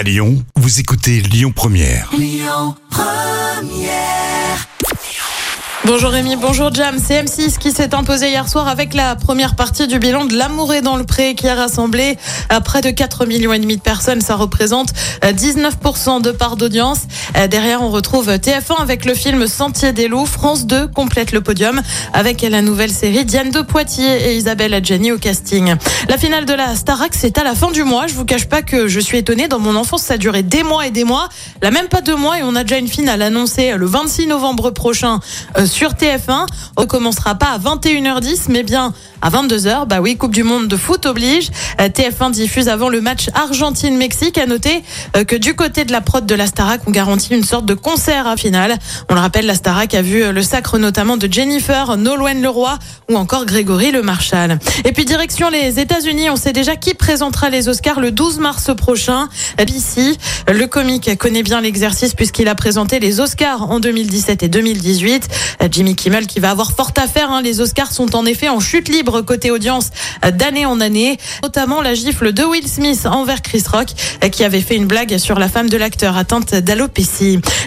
À Lyon, vous écoutez Lyon Première. Bonjour Rémi, bonjour Jam. C'est M6 qui s'est imposé hier soir avec la première partie du bilan de L'amour est dans le pré qui a rassemblé à près de 4 millions et demi de personnes. Ça représente euh, 19% de part d'audience. Euh, Derrière, on retrouve TF1 avec le film Sentier des loups. France 2 complète le podium avec la nouvelle série Diane de Poitiers et Isabelle Adjani au casting. La finale de la Starac, c'est à la fin du mois. Je vous cache pas que je suis étonnée. Dans mon enfance, ça a duré des mois et des mois. Là, même pas deux mois et on a déjà une finale annoncée le 26 novembre prochain euh, sur TF1. On commencera pas à 21h10, mais bien à 22h. Bah oui, Coupe du Monde de foot oblige. Euh, TF1 diffuse avant le match Argentine-Mexique. À noter que du côté de la prod de la Starac, on garantit une sorte de concert à finale. On le rappelle, la Starac a vu euh, le sacre notamment de Jennifer, Nolwenn Leroy ou encore Grégory Le Marchal. Et puis direction les États-Unis, on sait déjà qui présentera les Oscars le 12 mars prochain. BC, le comique connaît bien l'exercice puisqu'il a présenté les Oscars en 2017 et 2018. Euh, Jimmy Kimmel qui va avoir fort à faire. hein. Les Oscars sont en effet en chute libre côté audience euh, d'année en année, notamment la gifle de Will Smith envers Chris Rock euh, qui avait fait une blague sur la femme de l'acteur atteinte d'alopécie.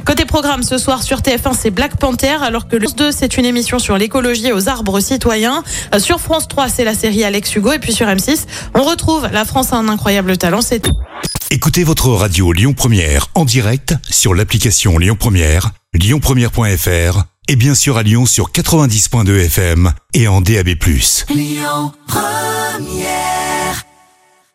Côté programme ce soir sur TF1, c'est Black Panther alors que le 2 c'est une émission sur l'écologie et aux arbres citoyens. Euh, Sur France 3, c'est la série Alex Hugo et puis sur M6, on retrouve La France a un incroyable talent, c'est tout. Écoutez votre radio Lyon Première en direct sur l'application Lyon Première, lyonpremière.fr et bien sûr à Lyon sur 90.2 FM et en DAB+.